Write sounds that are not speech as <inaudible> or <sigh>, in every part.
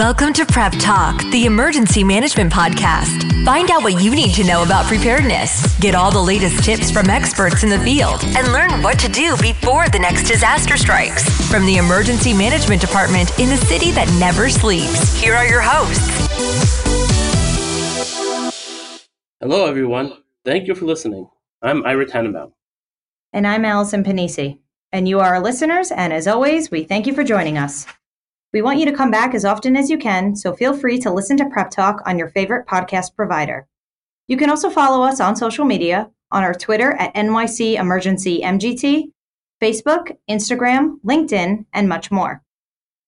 Welcome to Prep Talk, the emergency management podcast. Find out what you need to know about preparedness, get all the latest tips from experts in the field, and learn what to do before the next disaster strikes. From the Emergency Management Department in the city that never sleeps, here are your hosts. Hello, everyone. Thank you for listening. I'm Ira Tannenbaum. And I'm Allison Pennisi. And you are our listeners, and as always, we thank you for joining us. We want you to come back as often as you can, so feel free to listen to Prep Talk on your favorite podcast provider. You can also follow us on social media on our Twitter at NYC Emergency MGT, Facebook, Instagram, LinkedIn, and much more.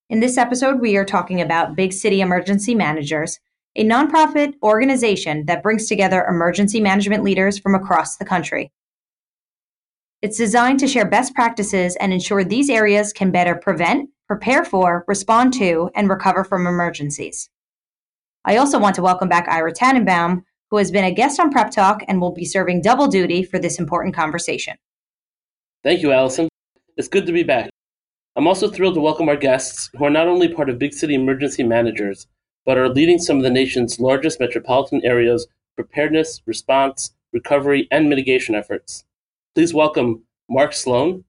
In this episode, we are talking about Big City Emergency Managers, a nonprofit organization that brings together emergency management leaders from across the country. It's designed to share best practices and ensure these areas can better prevent, prepare for, respond to, and recover from emergencies. I also want to welcome back Ira Tannenbaum, who has been a guest on Prep Talk and will be serving double duty for this important conversation. Thank you, Allison. It's good to be back. I'm also thrilled to welcome our guests, who are not only part of Big City Emergency Managers, but are leading some of the nation's largest metropolitan areas' preparedness, response, recovery, and mitigation efforts. Please welcome Mark Sloan,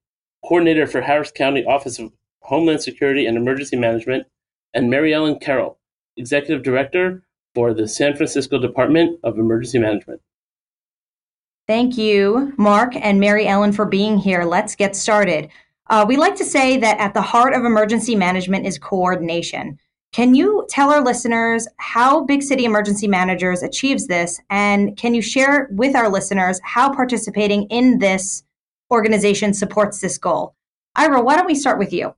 Coordinator for Harris County Office of Homeland Security and Emergency Management, and Mary Ellen Carroll, Executive Director for the San Francisco Department of Emergency Management. Thank you, Mark and Mary Ellen, for being here. Let's get started. Uh, we like to say that at the heart of emergency management is coordination. Can you tell our listeners how Big City Emergency Managers achieves this? And can you share with our listeners how participating in this organization supports this goal? Ira, why don't we start with you?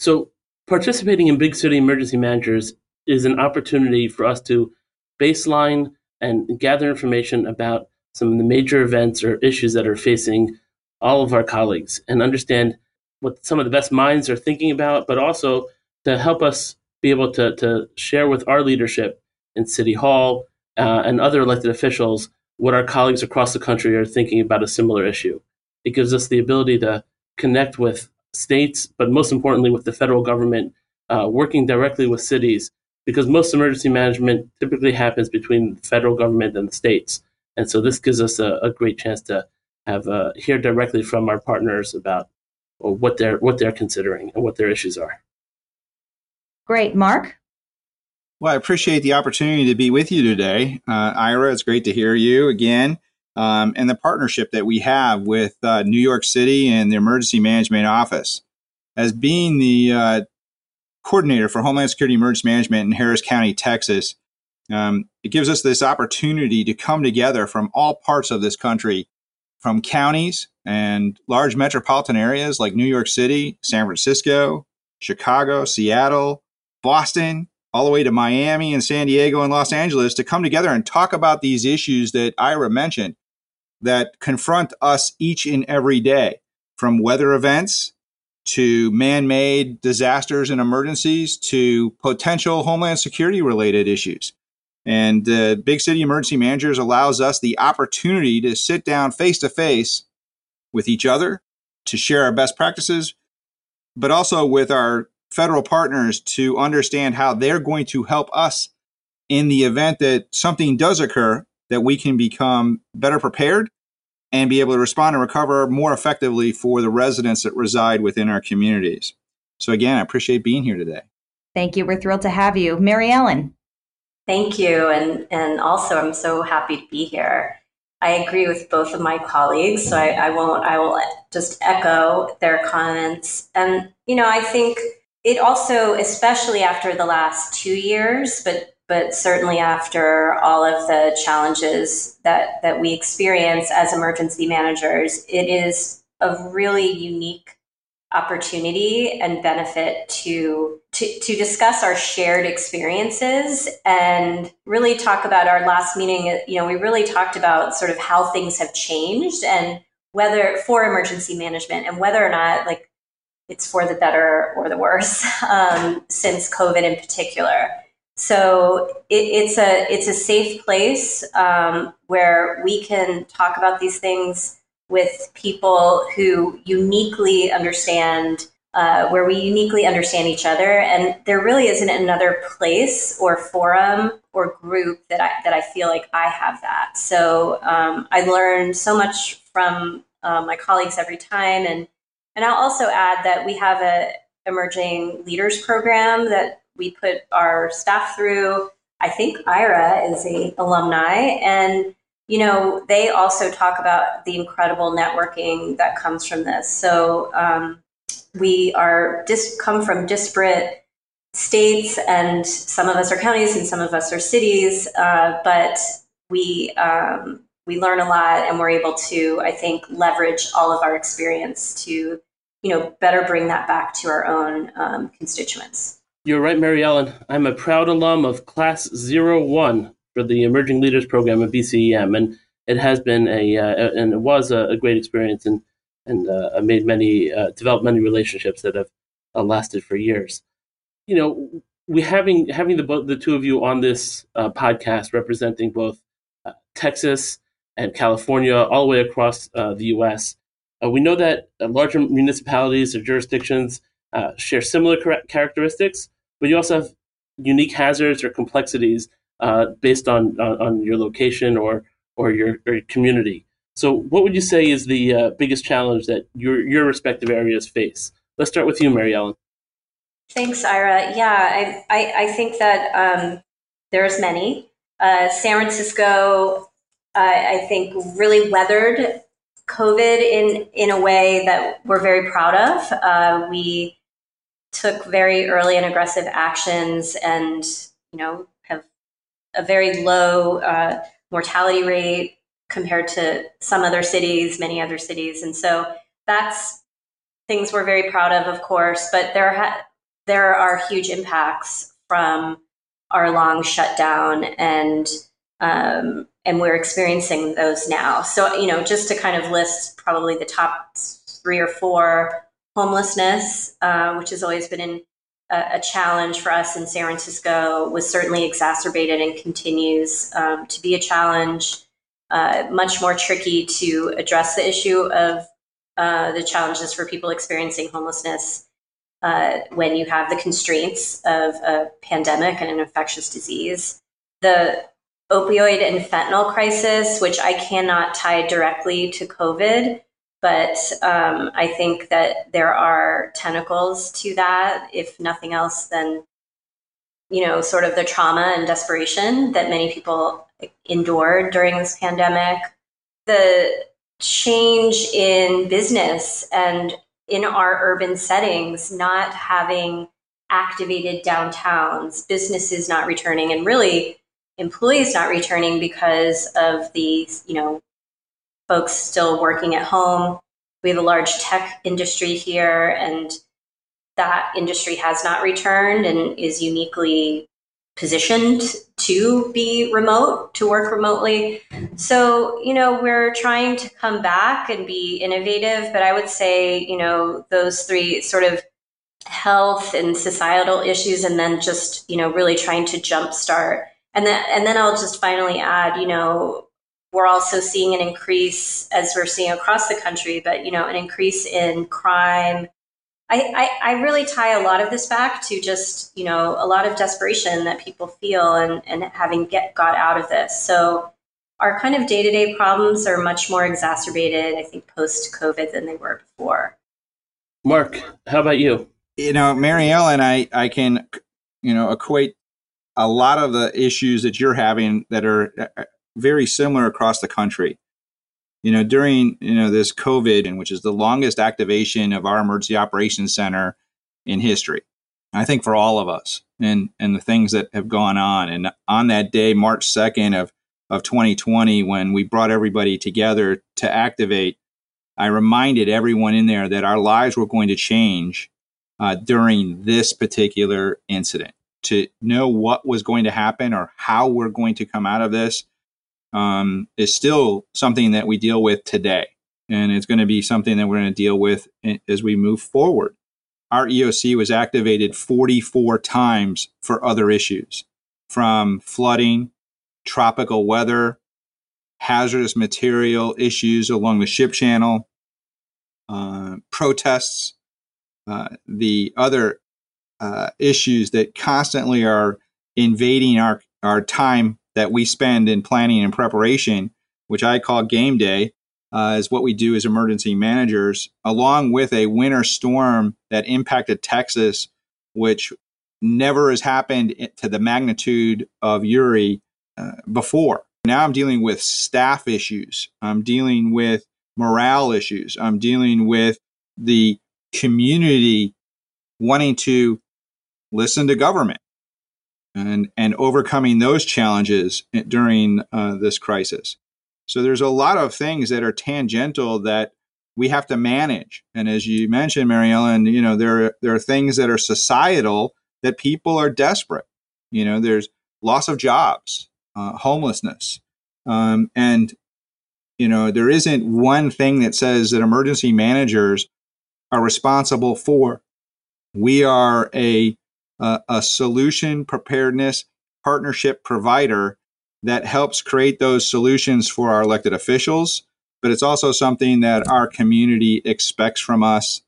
So, participating in Big City Emergency Managers is an opportunity for us to baseline and gather information about some of the major events or issues that are facing all of our colleagues and understand what some of the best minds are thinking about, but also to help us be able to, to share with our leadership in City Hall uh, and other elected officials what our colleagues across the country are thinking about a similar issue. It gives us the ability to connect with states, but most importantly with the federal government, uh, working directly with cities, because most emergency management typically happens between the federal government and the states. And so this gives us a, a great chance to have uh, hear directly from our partners about what they're what they're considering and what their issues are. Great. Mark? Well, I appreciate the opportunity to be with you today. Uh, Ira, it's great to hear you again. Um, and the partnership that we have with uh, New York City and the Emergency Management Office. As being the uh, coordinator for Homeland Security Emergency Management in Harris County, Texas, um, it gives us this opportunity to come together from all parts of this country, from counties and large metropolitan areas like New York City, San Francisco, Chicago, Seattle, Boston, all the way to Miami and San Diego and Los Angeles to come together and talk about these issues that Ira mentioned that confront us each and every day from weather events to man made disasters and emergencies to potential homeland security related issues. And uh, Big City Emergency Managers allows us the opportunity to sit down face to face with each other to share our best practices, but also with our federal partners to understand how they're going to help us in the event that something does occur that we can become better prepared and be able to respond and recover more effectively for the residents that reside within our communities. So again, I appreciate being here today. Thank you. We're thrilled to have you. Mary Ellen. Thank you. And and also I'm so happy to be here. I agree with both of my colleagues, so I, I won't I will just echo their comments. And you know, I think it also, especially after the last two years, but but certainly after all of the challenges that that we experience as emergency managers, it is a really unique opportunity and benefit to, to to discuss our shared experiences and really talk about our last meeting. You know we really talked about sort of how things have changed and whether for emergency management and whether or not like it's for the better or the worse <laughs> um, since COVID in particular. So it, it's a it's a safe place um, where we can talk about these things with people who uniquely understand uh, where we uniquely understand each other. And there really isn't another place or forum or group that I, that I feel like I have that. So um, I learn so much from uh, my colleagues every time. And, and I'll also add that we have a emerging leaders program that we put our staff through. I think Ira is a alumni and you know they also talk about the incredible networking that comes from this. So um, we are dis- come from disparate states, and some of us are counties, and some of us are cities. Uh, but we um, we learn a lot, and we're able to, I think, leverage all of our experience to, you know, better bring that back to our own um, constituents. You're right, Mary Ellen. I'm a proud alum of Class Zero One for the Emerging Leaders Program at BCEM, and it has been a uh, and it was a, a great experience. And and uh, made many uh, developed many relationships that have uh, lasted for years. You know, we having having the the two of you on this uh, podcast representing both uh, Texas and California, all the way across the U.S. we know that larger municipalities or jurisdictions share similar characteristics, but you also have unique hazards or complexities based on, on, on your location or or your, or your community. So, what would you say is the uh, biggest challenge that your your respective areas face? Let's start with you, Mary Ellen. Thanks, Ira. Yeah, I I, I think that um, there's many. Uh, San Francisco, uh, I think, really weathered COVID in in a way that we're very proud of. Uh, we took very early and aggressive actions, and you know have a very low uh, mortality rate compared to some other cities, many other cities. And so that's things we're very proud of, of course, but there, ha- there are huge impacts from our long shutdown and um, and we're experiencing those now. So, you know, just to kind of list probably the top three or four homelessness, uh, which has always been in, a, a, challenge for us in San Francisco, was certainly exacerbated and continues um, to be a challenge uh, much more tricky to address the issue of uh, the challenges for people experiencing homelessness uh, when you have the constraints of a pandemic and an infectious disease. The opioid and fentanyl crisis, which I cannot tie directly to COVID, but um, I think that there are tentacles to that, if nothing else than you know, sort of the trauma and desperation that many people endured during this pandemic. The change in business and in our urban settings, not having activated downtowns, businesses not returning, and really employees not returning because of the, you know, folks still working at home. We have a large tech industry here, and that industry has not returned and is uniquely positioned to be remote, to work remotely. So, you know, we're trying to come back and be innovative, but I would say, you know, those three sort of health and societal issues and then just, you know, really trying to jumpstart. And then and then I'll just finally add, you know, we're also seeing an increase as we're seeing across the country, but you know, an increase in crime, I, I, I, really tie a lot of this back to just, you know, a lot of desperation that people feel and, and having get got out of this. So our kind of day-to-day problems are much more exacerbated, I think, post-COVID than they were before. Mark, how about you? You know, Mary Ellen, I, I can, you know, equate a lot of the issues that you're having that are uh, very similar across the country you know, during, you know, this COVID, and which is the longest activation of our emergency operations center in history. I think for all of us and, and the things that have gone on. And on that day, March 2nd of, of 2020, when we brought everybody together to activate, I reminded everyone in there that our lives were going to change uh, during this particular incident. To know what was going to happen or how we're going to come out of this um, is still something that we deal with today. And it's going to be something that we're going to deal with as we move forward. Our EOC was activated 44 times for other issues from flooding, tropical weather, hazardous material issues along the ship channel, uh, protests, uh, the other uh, issues that constantly are invading our, our time that we spend in planning and preparation, which I call game day, uh, is what we do as emergency managers, along with a winter storm that impacted Texas, which never has happened to the magnitude of Uri uh, before. Now I'm dealing with staff issues. I'm dealing with morale issues. I'm dealing with the community wanting to listen to government and, and overcoming those challenges during uh, this crisis. So there's a lot of things that are tangential that we have to manage. And as you mentioned, Mary Ellen, you know, there, there are things that are societal that people are desperate. You know, there's loss of jobs, uh, homelessness. Um, and, you know, there isn't one thing that says that emergency managers are responsible for. We are a, a, a solution preparedness partnership provider that helps create those solutions for our elected officials, but it's also something that our community expects from us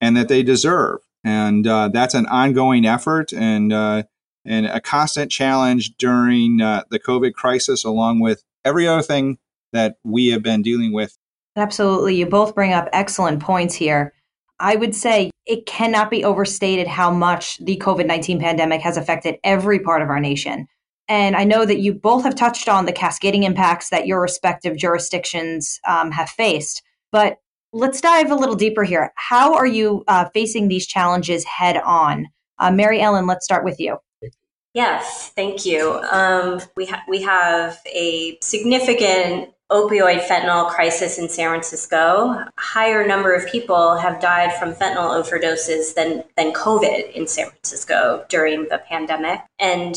and that they deserve. And uh, that's an ongoing effort and, uh, and a constant challenge during uh, the COVID crisis, along with every other thing that we have been dealing with. Absolutely. You both bring up excellent points here. I would say it cannot be overstated how much the COVID 19 pandemic has affected every part of our nation. And I know that you both have touched on the cascading impacts that your respective jurisdictions um, have faced. But let's dive a little deeper here. How are you uh, facing these challenges head on? Uh, Mary Ellen, let's start with you. Yes, thank you. Um, we ha- we have a significant opioid fentanyl crisis in San Francisco. Higher number of people have died from fentanyl overdoses than than COVID in San Francisco during the pandemic, and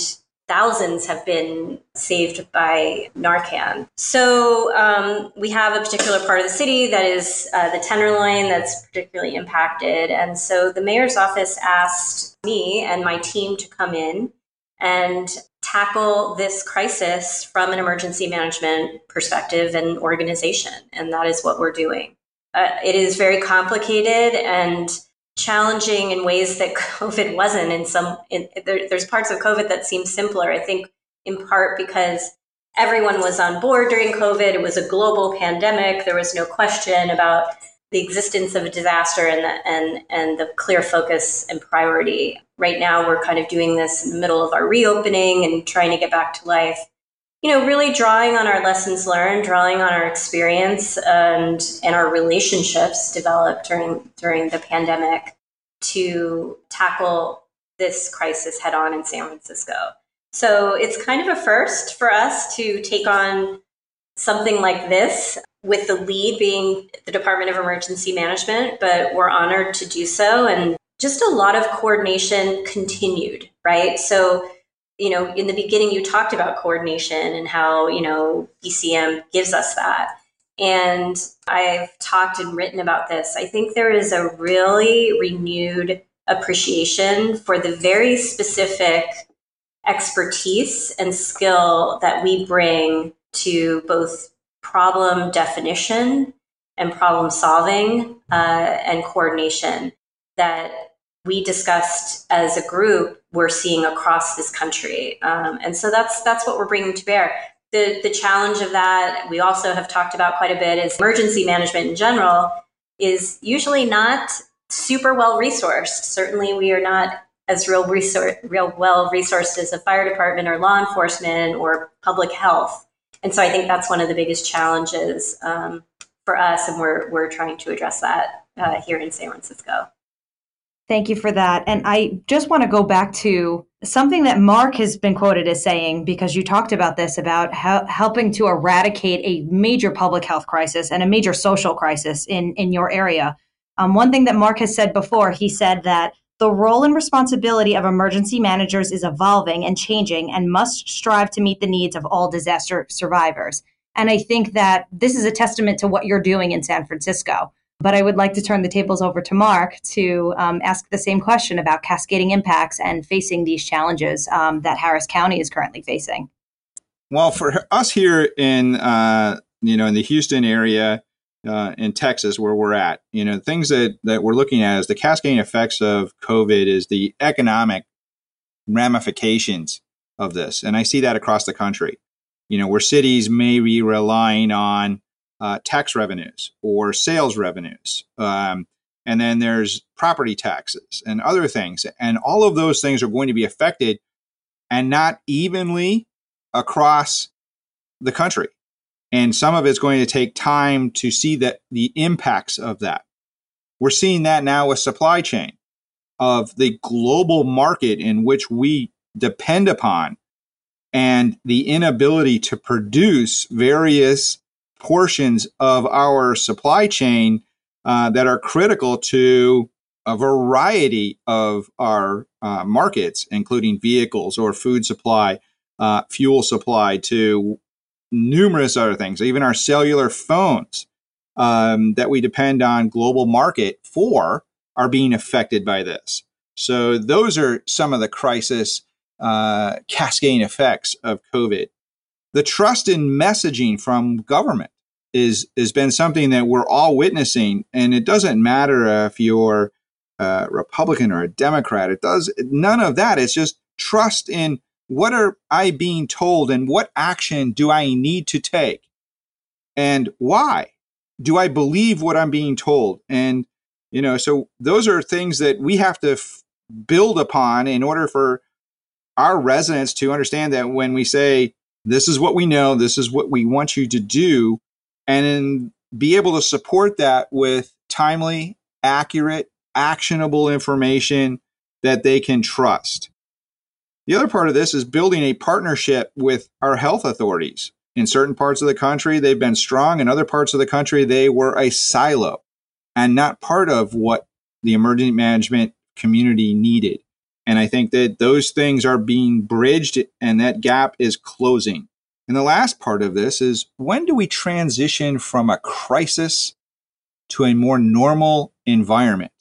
thousands have been saved by Narcan. So um, we have a particular part of the city that is uh, the Tenderloin that's particularly impacted. And so the mayor's office asked me and my team to come in and tackle this crisis from an emergency management perspective and organization. And that is what we're doing. Uh, it is very complicated and challenging in ways that <laughs> COVID wasn't. In some, in, there, there's parts of COVID that seem simpler. I think in part because everyone was on board during COVID. It was a global pandemic. There was no question about the existence of a disaster and the, and and the clear focus and priority. Right now, we're kind of doing this in the middle of our reopening and trying to get back to life you know, really drawing on our lessons learned, drawing on our experience and and our relationships developed during during the pandemic to tackle this crisis head on in San Francisco. So it's kind of a first for us to take on something like this with the lead being the Department of Emergency Management, but we're honored to do so and just a lot of coordination continued, right? So you know, in the beginning, you talked about coordination and how, you know, BCEM gives us that. And I've talked and written about this. I think there is a really renewed appreciation for the very specific expertise and skill that we bring to both problem definition and problem solving uh, and coordination that we discussed as a group we're seeing across this country. Um, and so that's that's what we're bringing to bear. The the challenge of that we also have talked about quite a bit is emergency management in general is usually not super well resourced. Certainly we are not as real resource real well resourced as a fire department or law enforcement or public health and so i think that's one of the biggest challenges um, for us and we're we're trying to address that uh, here in san francisco Thank you for that. And I just want to go back to something that Mark has been quoted as saying, because you talked about this, about helping to eradicate a major public health crisis and a major social crisis in, in your area. Um, one thing that Mark has said before, he said that the role and responsibility of emergency managers is evolving and changing and must strive to meet the needs of all disaster survivors. And I think that this is a testament to what you're doing in San Francisco. But I would like to turn the tables over to Mark to um, ask the same question about cascading impacts and facing these challenges um, that Harris County is currently facing. Well, for us here in uh, you know in the Houston area, uh, in Texas, where we're at. You know, things that, that we're looking at is the cascading effects of COVID is the economic ramifications of this. And I see that across the country. You know, where cities may be relying on uh, tax revenues or sales revenues. Um, and then there's property taxes and other things. And all of those things are going to be affected and not evenly across the country. And some of it's going to take time to see that the impacts of that. We're seeing that now with supply chain of the global market in which we depend upon and the inability to produce various portions of our supply chain uh, that are critical to a variety of our uh, markets, including vehicles or food supply, uh, fuel supply, to numerous other things, even our cellular phones um, that we depend on global market for are being affected by this. So those are some of the crisis uh, cascading effects of COVID. The trust in messaging from government is has been something that we're all witnessing, and it doesn't matter if you're a Republican or a Democrat. It does none of that. It's just trust in what are I being told and what action do I need to take, and why do I believe what I'm being told, and you know, so those are things that we have to f- build upon in order for our residents to understand that when we say this is what we know, this is what we want you to do, and be able to support that with timely, accurate, actionable information that they can trust. The other part of this is building a partnership with our health authorities. In certain parts of the country, they've been strong. In other parts of the country, they were a silo and not part of what the emergency management community needed. And I think that those things are being bridged and that gap is closing. And the last part of this is when do we transition from a crisis to a more normal environment?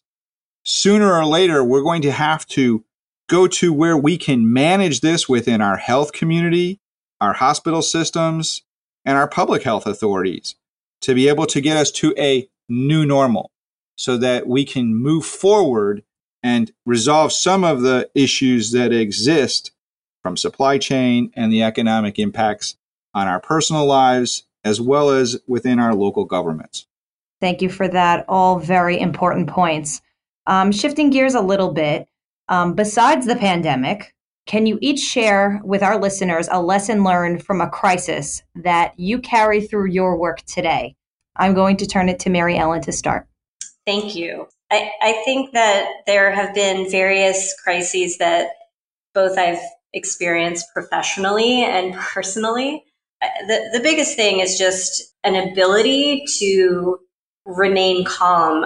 Sooner or later, we're going to have to go to where we can manage this within our health community, our hospital systems, and our public health authorities to be able to get us to a new normal so that we can move forward and resolve some of the issues that exist from supply chain and the economic impacts on our personal lives as well as within our local governments. Thank you for that. All very important points. Um, shifting gears a little bit, um, besides the pandemic, can you each share with our listeners a lesson learned from a crisis that you carry through your work today? I'm going to turn it to Mary Ellen to start. Thank you. I, I think that there have been various crises that both I've experienced professionally and <laughs> personally. The, the biggest thing is just an ability to remain calm.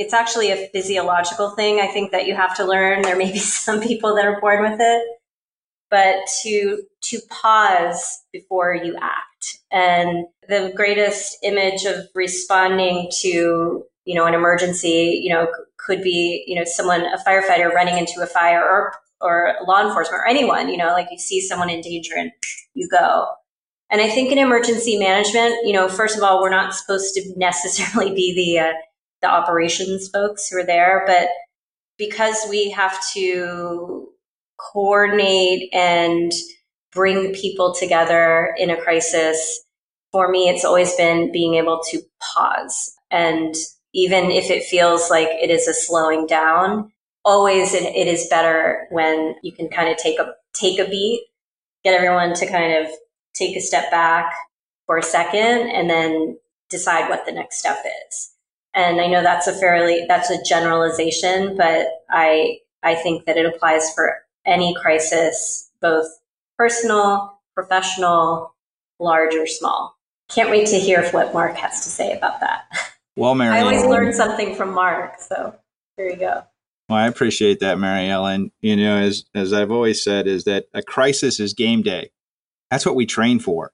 It's actually a physiological thing, I think, that you have to learn. There may be <laughs> some people that are born with it, but to to pause before you act. And the greatest image of responding to you know an emergency, you know, could be you know someone a firefighter running into a fire or or law enforcement or anyone. You know, like you see someone in danger and you go. And I think in emergency management, you know, first of all, we're not supposed to <laughs> necessarily be the uh, the operations folks who are there, but because we have to coordinate and bring people together in a crisis, for me, it's always been being able to pause. And even if it feels like it is a slowing down, always it, is better when you can kind of take a take a beat, get everyone to kind of take a step back for a second and then decide what the next step is. And I know that's a fairly that's a generalization, but I I think that it applies for any crisis, both personal, professional, large or small. Can't wait to hear what Mark has to say about that. Well, Mary, <laughs> I always learn something from Mark, so there you go. Well, I appreciate that, Mary Ellen. You know, as as I've always said, is that a crisis is game day. That's what we train for.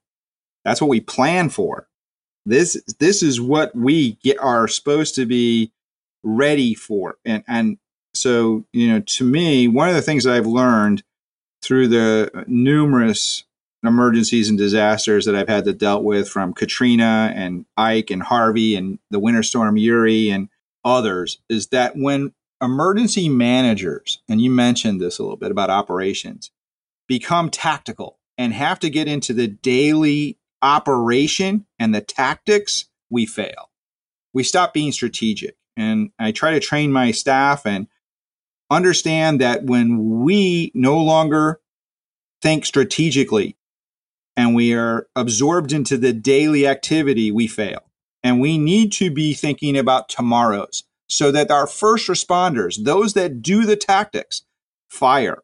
That's what we plan for. This this is what we get are supposed to be ready for. And and so, you know, to me, one of the things I've learned through the numerous emergencies and disasters that I've had to dealt with from Katrina and Ike and Harvey and the winter storm Uri and others is that when emergency managers, and you mentioned this a little bit about operations, become tactical and have to get into the daily operation and the tactics, we fail. We stop being strategic. And I try to train my staff and understand that when we no longer think strategically and we are absorbed into the daily activity, we fail. And we need to be thinking about tomorrow's so that our first responders, those that do the tactics, fire,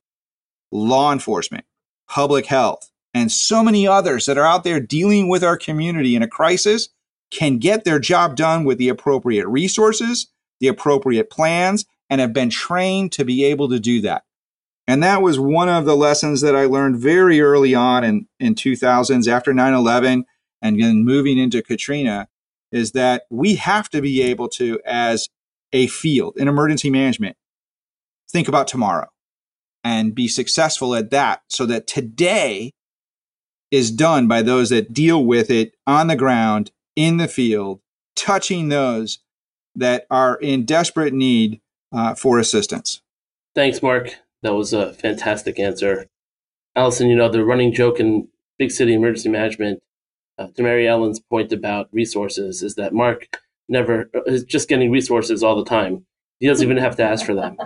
law enforcement, public health, and so many others that are out there dealing with our community in a crisis can get their job done with the appropriate resources, the appropriate plans, and have been trained to be able to do that. And that was one of the lessons that I learned very early on in, in 2000s after 9 11 and then moving into Katrina is that we have to be able to, as a field in emergency management, think about tomorrow and be successful at that so that today is done by those that deal with it on the ground, in the field, touching those that are in desperate need uh, for assistance. Thanks, Mark. That was a fantastic answer. Allison, you know, the running joke in big city emergency management, uh, to Mary Ellen's point about resources, is that Mark never is just getting resources all the time. He doesn't even have to ask for them.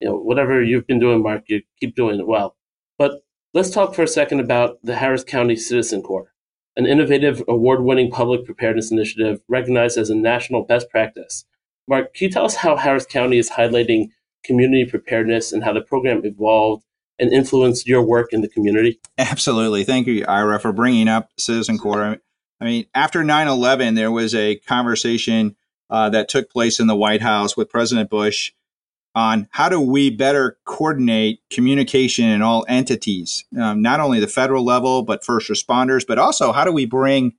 You know, whatever you've been doing, Mark, you keep doing it well. But let's talk for a second about the Harris County Citizen Corps, an innovative, award-winning public preparedness initiative recognized as a national best practice. Mark, can you tell us how Harris County is highlighting community preparedness and how the program evolved and influenced your work in the community? Absolutely. Thank you, Ira, for bringing up Citizen Corps. I mean, after 9 11, there was a conversation uh, that took place in the White House with President Bush on how do we better coordinate communication in all entities, um, not only the federal level, but first responders, but also how do we bring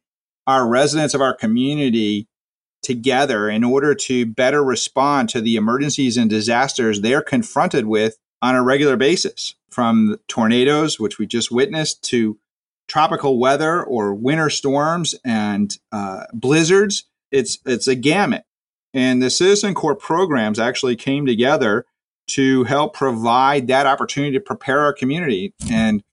our residents of our community together in order to better respond to the emergencies and disasters they're confronted with on a regular basis, from tornadoes, which we just witnessed, to tropical weather or winter storms and uh, blizzards. It's it's a gamut, and the Citizen Corps programs actually came together to help provide that opportunity to prepare our community. And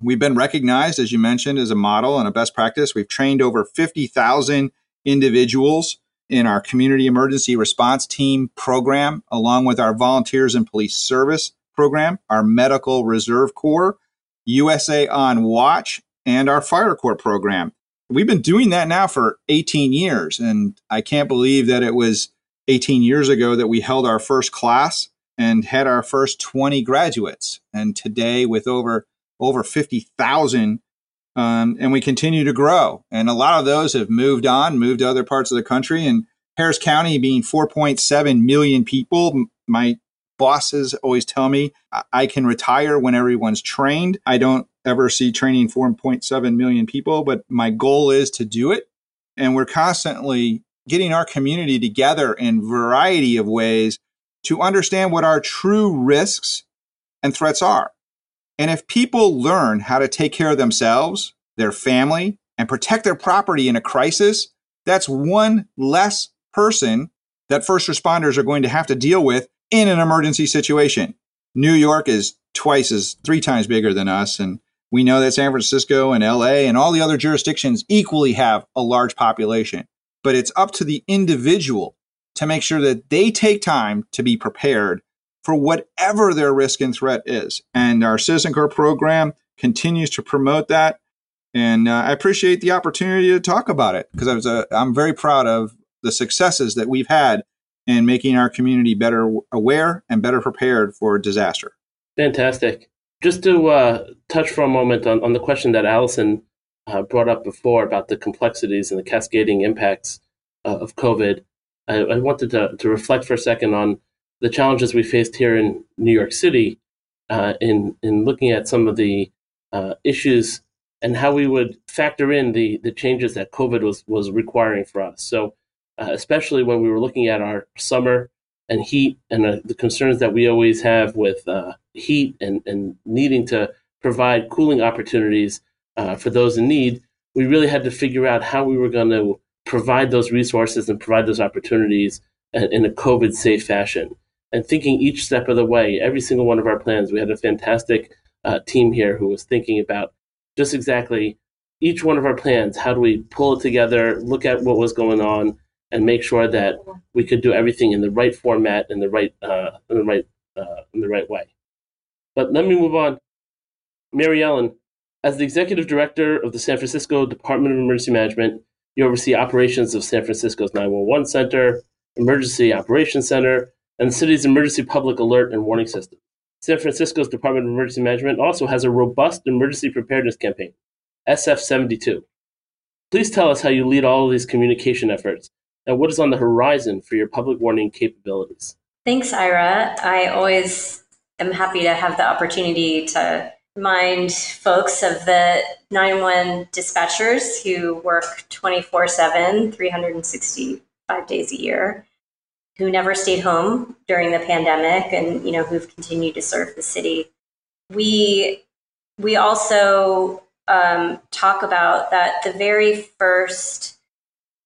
we've been recognized, as you mentioned, as a model and a best practice. We've trained over fifty thousand individuals in our community emergency response team program, along with our volunteers and police service program, our medical reserve corps, USA on Watch, and our fire corps program. We've been doing that now for 18 years, and I can't believe that it was 18 years ago that we held our first class and had our first 20 graduates. And today, with over over 50,000 um, and we continue to grow. And a lot of those have moved on, moved to other parts of the country. And Harris County being 4.7 million people, my bosses always tell me I can retire when everyone's trained. I don't ever see training 4.7 million people, but my goal is to do it. And we're constantly getting our community together in variety of ways to understand what our true risks and threats are. And if people learn how to take care of themselves, their family, and protect their property in a crisis, that's one less person that first responders are going to have to deal with in an emergency situation. New York is twice as three times bigger than us. And we know that San Francisco and LA and all the other jurisdictions equally have a large population. But it's up to the individual to make sure that they take time to be prepared for whatever their risk and threat is. And our Citizen Corps program continues to promote that. And uh, I appreciate the opportunity to talk about it because I was uh, I'm very proud of the successes that we've had in making our community better aware and better prepared for disaster. Fantastic. Just to uh, touch for a moment on, on the question that Allison uh, brought up before about the complexities and the cascading impacts uh, of COVID, I, I wanted to, to reflect for a second on the challenges we faced here in New York City uh, in in looking at some of the uh, issues and how we would factor in the the changes that COVID was was requiring for us. So, uh, especially when we were looking at our summer and heat and uh, the concerns that we always have with uh, heat and and needing to provide cooling opportunities uh, for those in need, we really had to figure out how we were going to provide those resources and provide those opportunities in a COVID safe fashion. And thinking each step of the way, every single one of our plans, we had a fantastic uh, team here who was thinking about just exactly each one of our plans. How do we pull it together, look at what was going on, and make sure that we could do everything in the right format, in the right, uh, in the right, uh, in the right way. But let me move on. Mary Ellen, as the executive director of the San Francisco Department of Emergency Management, you oversee operations of San Francisco's 911 Center, Emergency Operations Center, and the city's emergency public alert and warning system. San Francisco's Department of Emergency Management also has a robust emergency preparedness campaign, SF72. Please tell us how you lead all of these communication efforts and what is on the horizon for your public warning capabilities. Thanks, Ira. I always am happy to have the opportunity to remind folks of the 911 dispatchers who work 24 7, 365 days a year, who never stayed home during the pandemic and, you know, who've continued to serve the city. We, we also um, talk about that the very first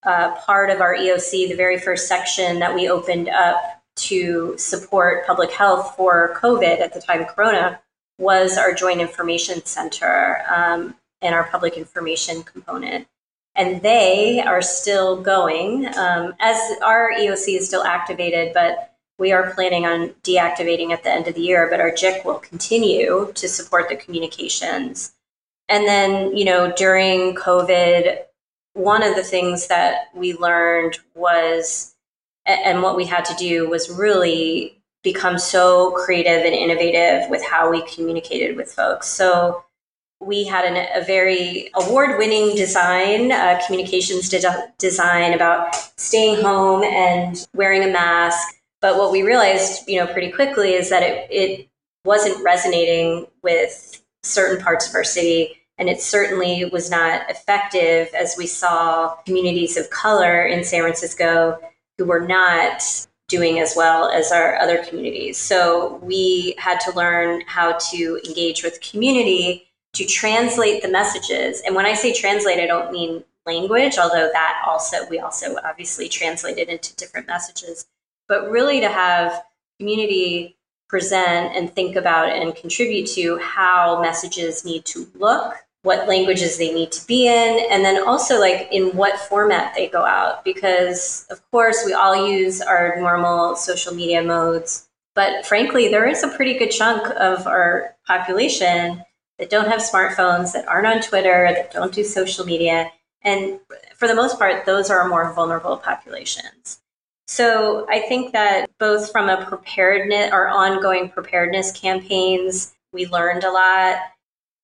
uh, part of our EOC, the very first section that we opened up to support public health for COVID at the time, of Corona, was our Joint Information Center um, and our public information component. And they are still going um, as our EOC is still activated, but we are planning on deactivating at the end of the year. But our JIC will continue to support the communications. And then, you know, during COVID, one of the things that we learned was, and what we had to do was really become so creative and innovative with how we communicated with folks. So we had an, a very award-winning design, uh, communications de- design about staying home and wearing a mask. But what we realized, you know, pretty quickly is that it, it wasn't resonating with certain parts of our city. And it certainly was not effective as we saw communities of color in San Francisco who were not doing as well as our other communities. So we had to learn how to engage with community to translate the messages. And when I say translate, I don't mean language, although that also, we also obviously translated into different messages, but really to have community present and think about and contribute to how messages need to look what languages they need to be in, and then also like in what format they go out. Because of course, we all use our normal social media modes, but frankly, there is a pretty good chunk of our population that don't have smartphones, that aren't on Twitter, that don't do social media. And for the most part, those are more vulnerable populations. So I think that both from a preparedness or ongoing preparedness campaigns, we learned a lot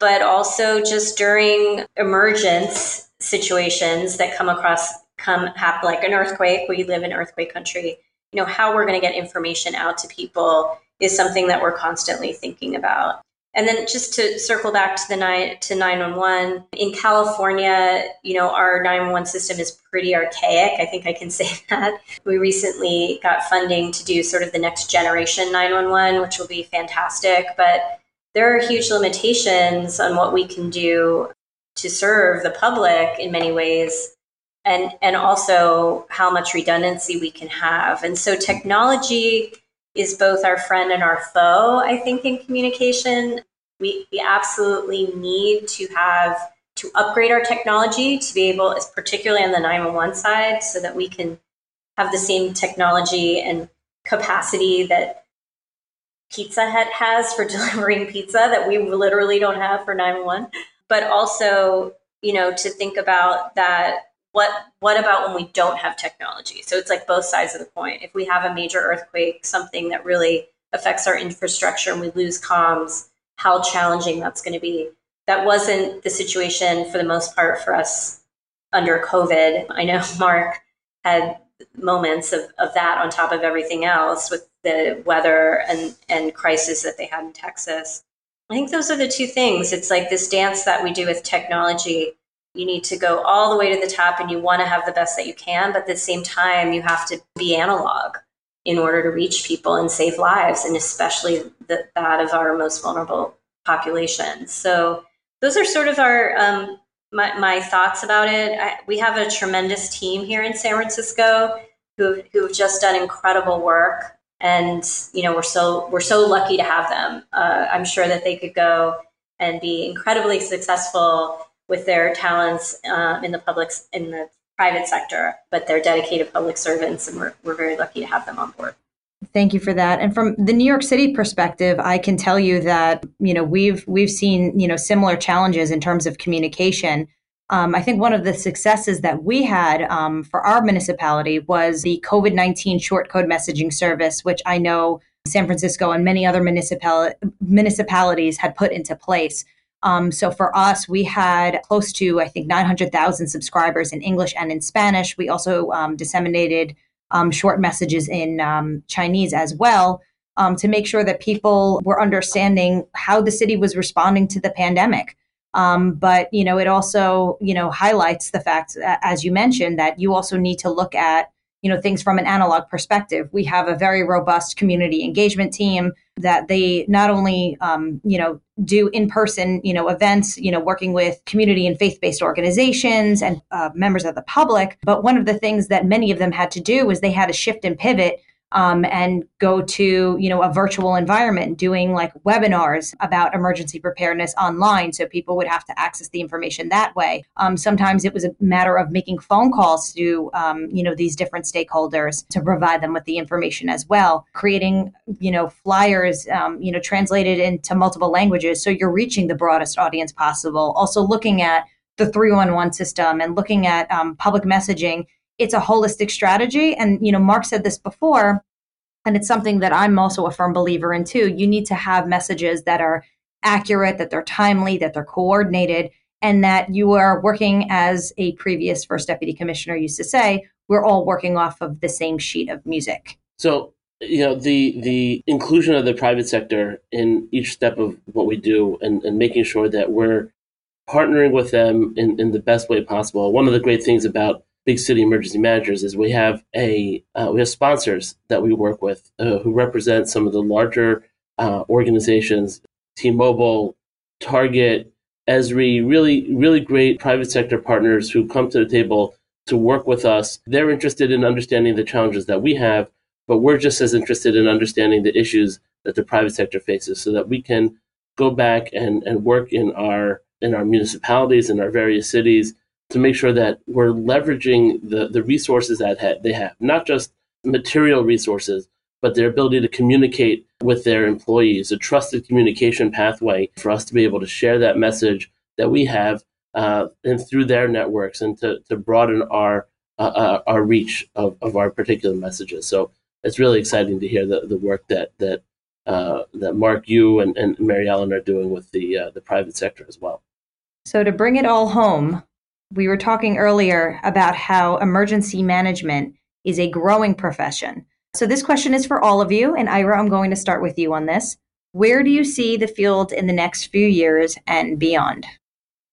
but also just during emergence situations that come across come happen like an earthquake we live in earthquake country you know how we're going to get information out to people is something that we're constantly thinking about. And then just to circle back to the nine to 911 in california you know our 911 system is pretty archaic i think i can <laughs> say that. We recently got funding to do sort of the next generation 911 which will be fantastic but there are huge limitations on what we can do to serve the public in many ways and and also how much redundancy we can have. And so technology is both our friend and our foe i think in communication. We, we absolutely need to have to upgrade our technology to be able particularly on the 911 side so that we can have the same technology and capacity that Pizza Hut has for <laughs> delivering pizza that we literally don't have for 911. But also, you know, to think about that what what about when we don't have technology? So it's like both sides of the coin. If we have a major earthquake, something that really affects our infrastructure and we lose comms, how challenging that's going to be. That wasn't the situation for the most part for us under COVID. I know <laughs> Mark had moments of, of that on top of everything else with the weather and, and crisis that they had in Texas. I think those are the two things. It's like this dance that we do with technology. You need to go all the way to the top and you want to have the best that you can, but at the same time, you have to be analog in order to reach people and save lives, and especially the, that of our most vulnerable populations. So those are sort of our um, my, my thoughts about it. I, we have a tremendous team here in San Francisco who who've just done incredible work, and you know we're so we're so lucky to have them. Uh, I'm sure that they could go and be incredibly successful with their talents uh, in the public in the private sector, but they're dedicated public servants, and we're, we're very lucky to have them on board. Thank you for that. And from the New York City perspective, I can tell you that you know we've we've seen you know similar challenges in terms of communication. Um, I think one of the successes that we had um, for our municipality was the COVID nineteen short code messaging service, which I know San Francisco and many other municipal- municipalities had put into place. Um, so for us, we had close to I think nine hundred thousand subscribers in English and in Spanish. We also um, disseminated um, short messages in um, Chinese as well to make sure that people were understanding how the city was responding to the pandemic. Um, but you know, it also you know highlights the fact, as you mentioned, that you also need to look at you know things from an analog perspective. We have a very robust community engagement team that they not only um, you know do in person you know events you know working with community and faith based organizations and uh, members of the public, but one of the things that many of them had to do was they had to shift and pivot um, and go to you know a virtual environment doing like webinars about emergency preparedness online so people would have to access the information that way. Um, sometimes it was a matter of making phone calls to um, you know these different stakeholders to provide them with the information as well. Creating you know flyers um, you know translated into multiple languages so you're reaching the broadest audience possible. Also looking at the 311 system and looking at um, public messaging it's a holistic strategy. And, you know, Mark said this before, and it's something that I'm also a firm believer in too. You need to have messages that are accurate, that they're timely, that they're coordinated, and that you are working as a previous first deputy commissioner used to say, we're all working off of the same sheet of music. So, you know, the the inclusion of the private sector in each step of what we do and, and making sure that we're partnering with them in, in the best way possible. One of the great things about big city emergency managers is we have a uh, we have sponsors that we work with uh, who represent some of the larger uh, organizations, T-Mobile, Target, Esri, really really great private sector partners who come to the table to work with us. They're interested in understanding the challenges that we have, but we're just as interested in understanding the issues that the private sector faces, so that we can go back and, and work in our in our municipalities in our various cities to make sure that we're leveraging the, the resources that ha- they have, not just material resources, but their ability to communicate with their employees, a trusted communication pathway for us to be able to share that message that we have uh, and through their networks and to, to broaden our uh, uh our reach of, of our particular messages. So it's really exciting to hear the, the work that that uh, that Mark, you and, and Mary Ellen are doing with the uh, the private sector as well. So to bring it all home, we were talking earlier about how emergency management is a growing profession. So, this question is for all of you. And Ira, I'm going to start with you on this. Where do you see the field in the next few years and beyond?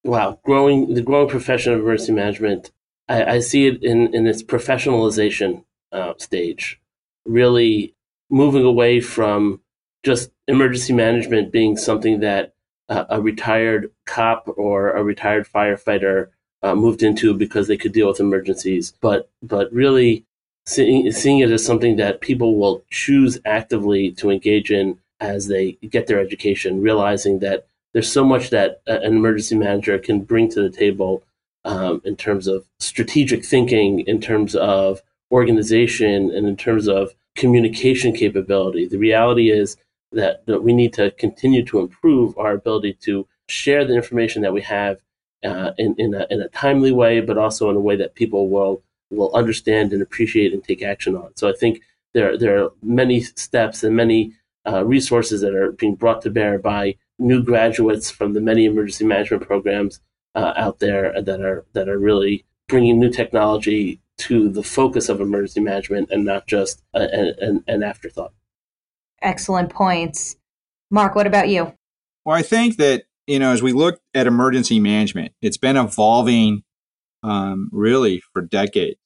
Wow, growing the growing profession of emergency management. I, I see it in, in its professionalization uh, stage, really moving away from just emergency management being something that uh, a retired cop or a retired firefighter uh, moved into because they could deal with emergencies, but but really seeing seeing it as something that people will choose actively to engage in as they get their education, realizing that there's so much that an emergency manager can bring to the table um, in terms of strategic thinking, in terms of organization, and in terms of communication capability. The reality is that, that we need to continue to improve our ability to share the information that we have uh, in in a, in a timely way, but also in a way that people will will understand and appreciate and take action on. So I think there there are many steps and many uh, resources that are being brought to bear by new graduates from the many emergency management programs uh, out there that are that are really bringing new technology to the focus of emergency management and not just a, a, an afterthought. Excellent points. Mark, what about you? Well, I think that you know, as we look at emergency management, it's been evolving um, really for decades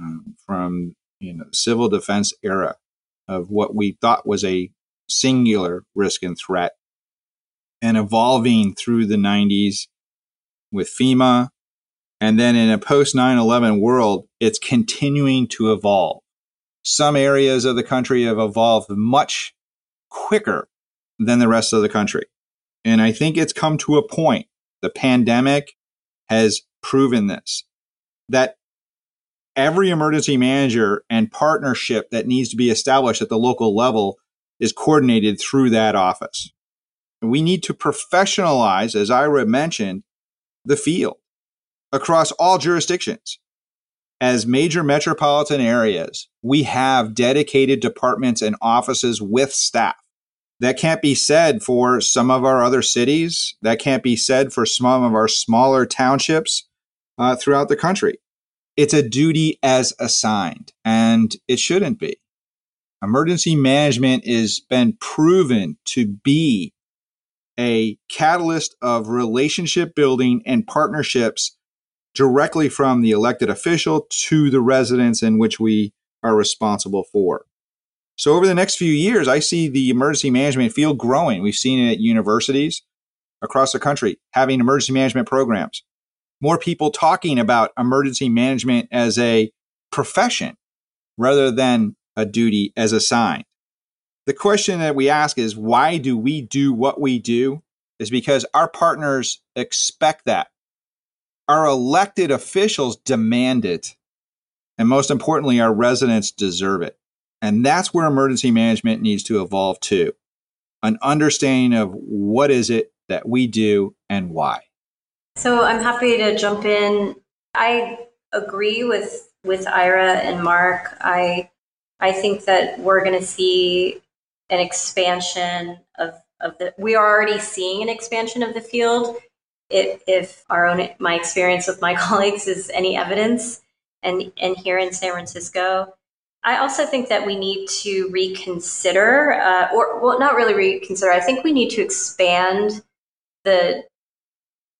um, from you know civil defense era of what we thought was a singular risk and threat and evolving through the 90s with FEMA. And then in a post 9 11 world, it's continuing to evolve. Some areas of the country have evolved much quicker than the rest of the country. And I think it's come to a point. The pandemic has proven this that every emergency manager and partnership that needs to be established at the local level is coordinated through that office. We need to professionalize, as Ira mentioned, the field across all jurisdictions. As major metropolitan areas, we have dedicated departments and offices with staff. That can't be said for some of our other cities. That can't be said for some of our smaller townships uh, throughout the country. It's a duty as assigned, and it shouldn't be. Emergency management has been proven to be a catalyst of relationship building and partnerships directly from the elected official to the residents in which we are responsible for. So over the next few years, I see the emergency management field growing. We've seen it at universities across the country having emergency management programs. More people talking about emergency management as a profession rather than a duty as assigned. The question that we ask is why do we do what we do? Is because our partners expect that. Our elected officials demand it. And most importantly, our residents deserve it. And that's where emergency management needs to evolve to an understanding of what is it that we do and why. So I'm happy to jump in. I agree with with Ira and Mark. I I think that we're going to see an expansion of of the. We are already seeing an expansion of the field. If, if our own my experience with my <laughs> colleagues is any evidence, and and here in San Francisco, I also think that we need to reconsider, uh, or well, not really reconsider. I think we need to expand the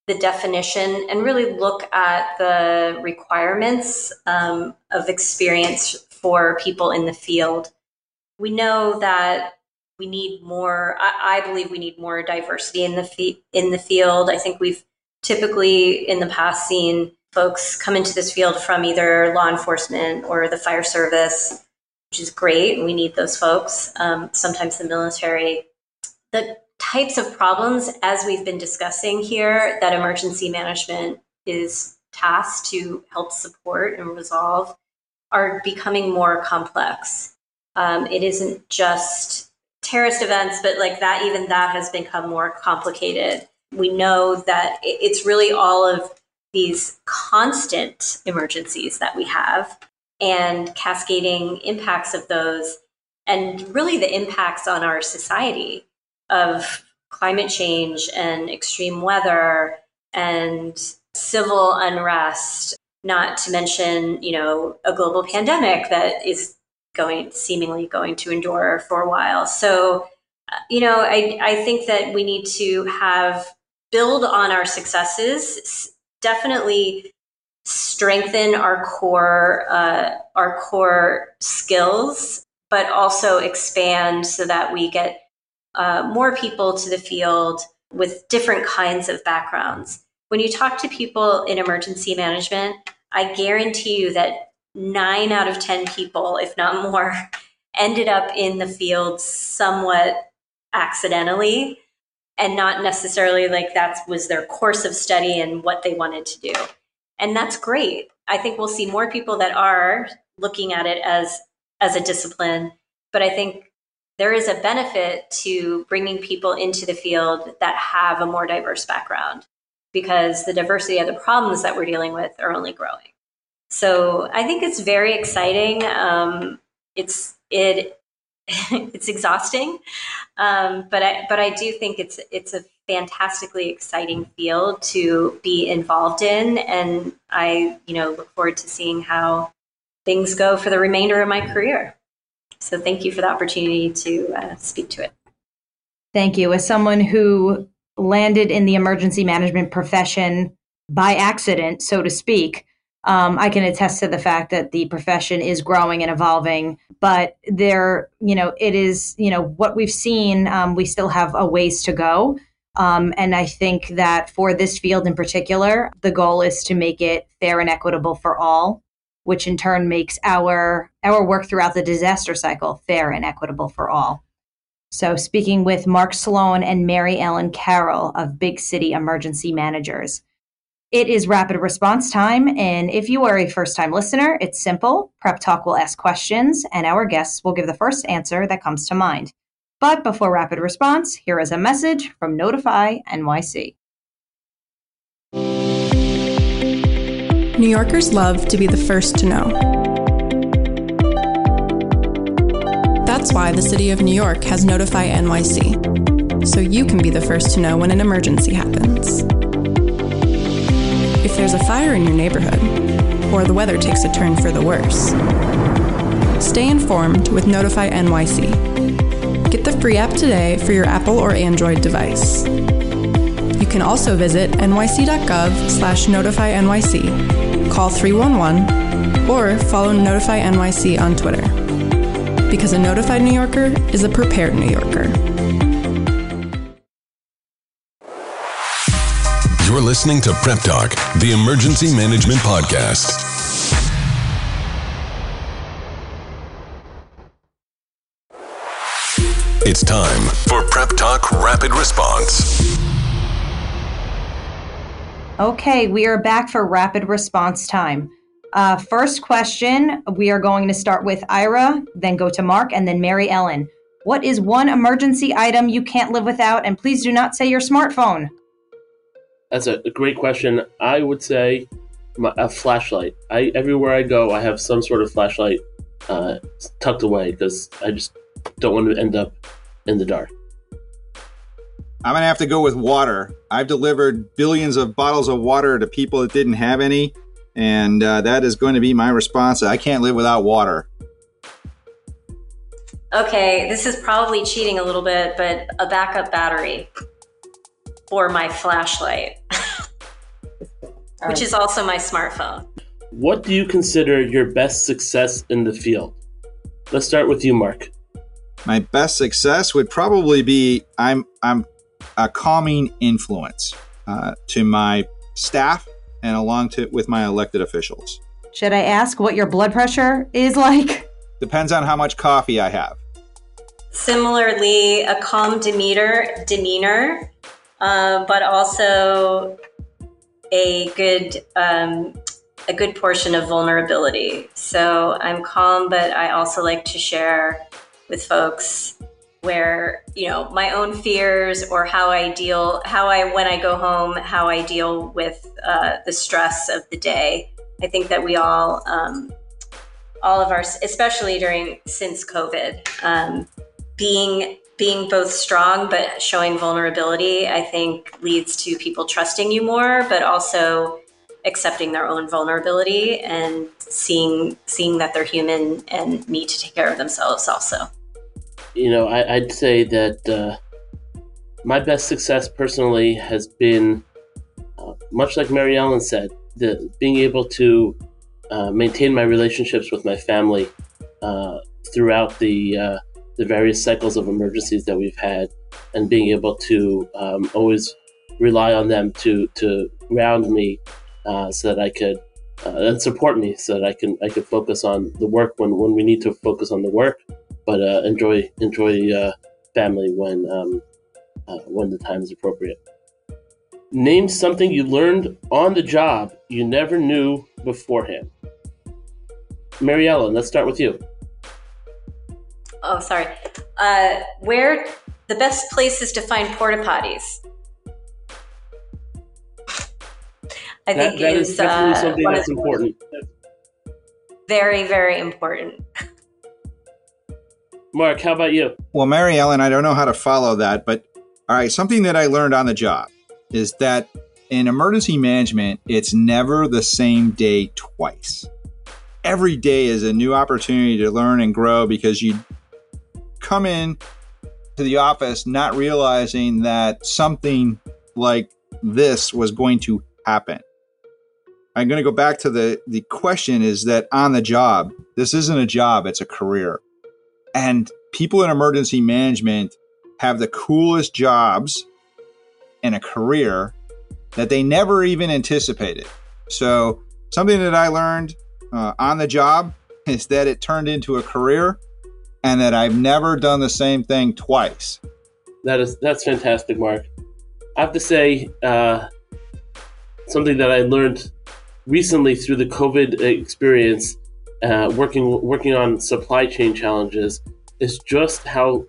the definition and really look at the requirements um, of experience for people in the field. We know that we need more. I, I believe we need more diversity in the fi- in the field. I think we've typically in the past seen folks come into this field from either law enforcement or the fire service, which is great. We need those folks. Um, sometimes the military. The types of problems, as we've been discussing here, that emergency management is tasked to help support and resolve are becoming more complex. Um, it isn't just terrorist events, but like that, even that has become more complicated. We know that it's really all of these constant emergencies that we have and cascading impacts of those, and really the impacts on our society of climate change and extreme weather and civil unrest, not to mention, you know, a global pandemic that is going seemingly going to endure for a while. So, uh, you know, I, I think that we need to have build on our successes, definitely strengthen our core uh, our core skills, but also expand so that we get uh, more people to the field with different kinds of backgrounds. When you talk to people in emergency management, I guarantee you that nine out of 10 people, if not more, <laughs> ended up in the field somewhat accidentally and not necessarily like that was their course of study and what they wanted to do. And that's great. I think we'll see more people that are looking at it as as a discipline, but I think there is a benefit to bringing people into the field that have a more diverse background because the diversity of the problems that we're dealing with are only growing. So I think it's very exciting. Um, it's it <laughs> it's exhausting, um, but I but I do think it's it's a fantastically exciting field to be involved in, and I you know look forward to seeing how things go for the remainder of my career. So thank you for the opportunity to uh, speak to it. Thank you. As someone who landed in the emergency management profession by accident, so to speak, um, I can attest to the fact that the profession is growing and evolving, but there, you know, it is, you know, what we've seen, um, we still have a ways to go. Um, and I think that for this field in particular, the goal is to make it fair and equitable for all, which in turn makes our our work throughout the disaster cycle fair and equitable for all. So, speaking with Mark Sloan and Mary Ellen Carroll of Big City Emergency Managers. It is rapid response time, and if you are a first time listener, it's simple. Prep Talk will ask questions, and our guests will give the first answer that comes to mind. But before rapid response, here is a message from Notify NYC. New Yorkers love to be the first to know. That's why the City of New York has Notify NYC, so you can be the first to know when an emergency happens. There's a fire in your neighborhood, or the weather takes a turn for the worse, stay informed with Notify NYC. Get the free app today for your Apple or Android device. You can also visit nyc.gov slash notify NYC, call 311, or follow Notify NYC on Twitter. Because a notified New Yorker is a prepared New Yorker. You're listening to Prep Talk, the Emergency Management Podcast. It's time for Prep Talk Rapid Response. Okay, we are back for rapid response time. Uh, first question we are going to start with Ira, then go to Mark, and then Mary Ellen. What is one emergency item you can't live without? And please do not say your smartphone. That's a, a great question. I would say my, a flashlight. I everywhere I go, I have some sort of flashlight uh, tucked away because I just don't want to end up in the dark. I'm going to have to go with water. I've delivered billions of bottles of water to people that didn't have any, and uh, that is going to be my response. I can't live without water. Okay, this is probably cheating a little bit, but a backup battery for my flashlight, which is also my smartphone. What do you consider your best success in the field? Let's start with you, Mark. My best success would probably be I'm I'm a calming influence uh, to my staff and along to with my elected officials. Should I ask what your blood pressure is like? Depends on how much coffee I have. Similarly, a calm demeanor, demeanor, uh, but also a good um, a good portion of vulnerability. So I'm calm, but I also like to share with folks where you know my own fears or how I deal how I when I go home how I deal with uh, the stress of the day. I think that we all um, all of our especially during since COVID um, being being both strong but showing vulnerability. I think leads to people trusting you more, but also accepting their own vulnerability and seeing seeing that they're human and need to take care of themselves also you know, I, would say that uh, my best success personally has been, uh, much like Mary Ellen said, the being able to uh, maintain my relationships with my family uh, throughout the uh, the various cycles of emergencies that we've had, and being able to um, always rely on them to to ground me, uh, so that I could and support me, so that I can I could focus on the work when when we need to focus on the work but uh, enjoy enjoy uh, family when um, uh, when the time is appropriate. Name something you learned on the job you never knew beforehand. Mary Ellen, let's start with you. Oh, sorry. Uh, where the best places to find porta potties? I that, think that is, is definitely uh, something that's important. Very, very important. Mark, how about you? Well, Mary Ellen, I don't know how to follow that, but all right, something that I learned on the job is that in emergency management, it's never the same day twice. Every day is a new opportunity to learn and grow because you come in to the office not realizing that something like this was going to happen. I'm going to go back to the the question is that on the job, this isn't a job, it's a career. And people in emergency management have the coolest jobs and a career that they never even anticipated. So, something that I learned uh, on the job <laughs> is that it turned into a career and that I've never done the same thing twice. That is that's fantastic, Mark. I have to say uh, something that I learned recently through the COVID experience, uh, working working on supply chain challenges, is just how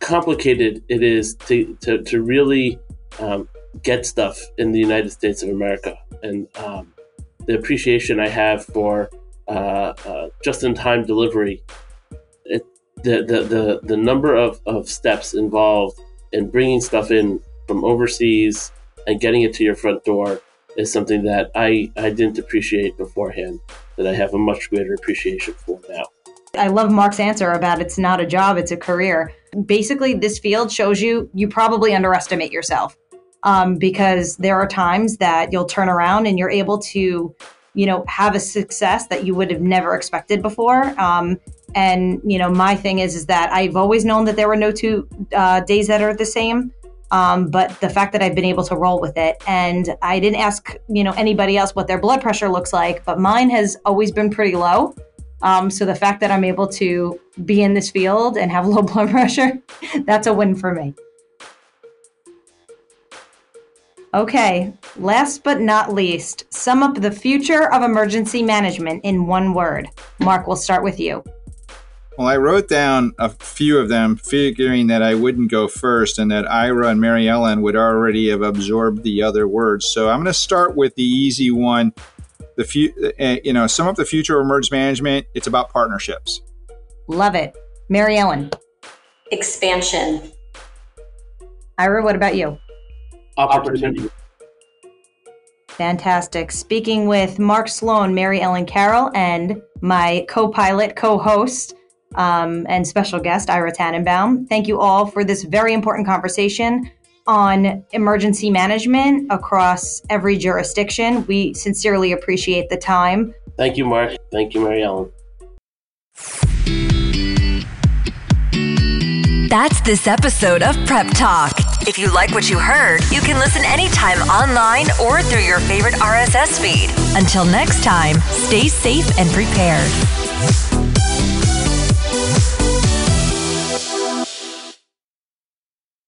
complicated it is to to, to really um, get stuff in the United States of America, and um, the appreciation I have for uh, uh just-in-time delivery. The, the, the, the number of, of steps involved in bringing stuff in from overseas and getting it to your front door is something that I, I didn't appreciate beforehand that I have a much greater appreciation for now. I love Mark's answer about it's not a job, it's a career. Basically, this field shows you you probably underestimate yourself um, because there are times that you'll turn around and you're able to, you know, have a success that you would have never expected before. Um, and you know, my thing is is that I've always known that there were no two uh, days that are the same. Um, but the fact that I've been able to roll with it, and I didn't ask you know anybody else what their blood pressure looks like, but mine has always been pretty low. Um, so the fact that I'm able to be in this field and have <laughs> low blood pressure, <laughs> that's a win for me. Okay, last but not least, sum up the future of emergency management in one word. Mark, we'll start with you. Well, I wrote down a few of them, figuring that I wouldn't go first and that Ira and Mary Ellen would already have absorbed the other words. So I'm going to start with the easy one. The few, uh, you know, sum up the future of emergency management. It's about partnerships. Love it, Mary Ellen. Expansion. Ira, what about you? Opportunity. Fantastic. Speaking with Mark Sloan, Mary Ellen Carroll, and my co pilot, co host, um, and special guest, Ira Tannenbaum. Thank you all for this very important conversation on emergency management across every jurisdiction. We sincerely appreciate the time. Thank you, Mark. Thank you, Mary Ellen. That's this episode of Prep Talk. If you like what you heard, you can listen anytime online or through your favorite RSS feed. Until next time, stay safe and prepared.